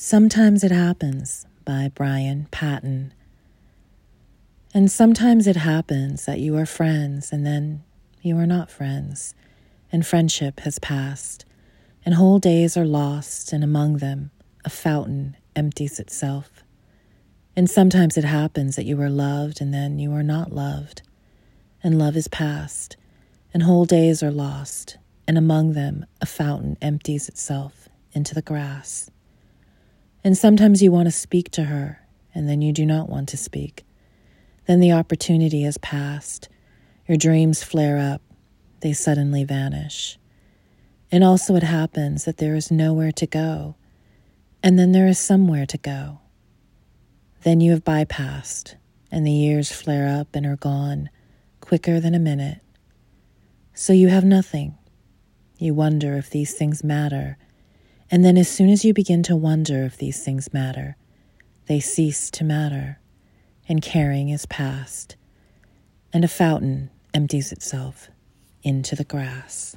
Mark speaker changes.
Speaker 1: Sometimes It Happens by Brian Patten. And sometimes it happens that you are friends and then you are not friends, and friendship has passed, and whole days are lost, and among them a fountain empties itself. And sometimes it happens that you are loved and then you are not loved, and love is past, and whole days are lost, and among them a fountain empties itself into the grass. And sometimes you want to speak to her, and then you do not want to speak. Then the opportunity has passed. Your dreams flare up, they suddenly vanish. And also, it happens that there is nowhere to go, and then there is somewhere to go. Then you have bypassed, and the years flare up and are gone quicker than a minute. So you have nothing. You wonder if these things matter and then, as soon as you begin to wonder if these things matter, they cease to matter, and caring is past, and a fountain empties itself into the grass.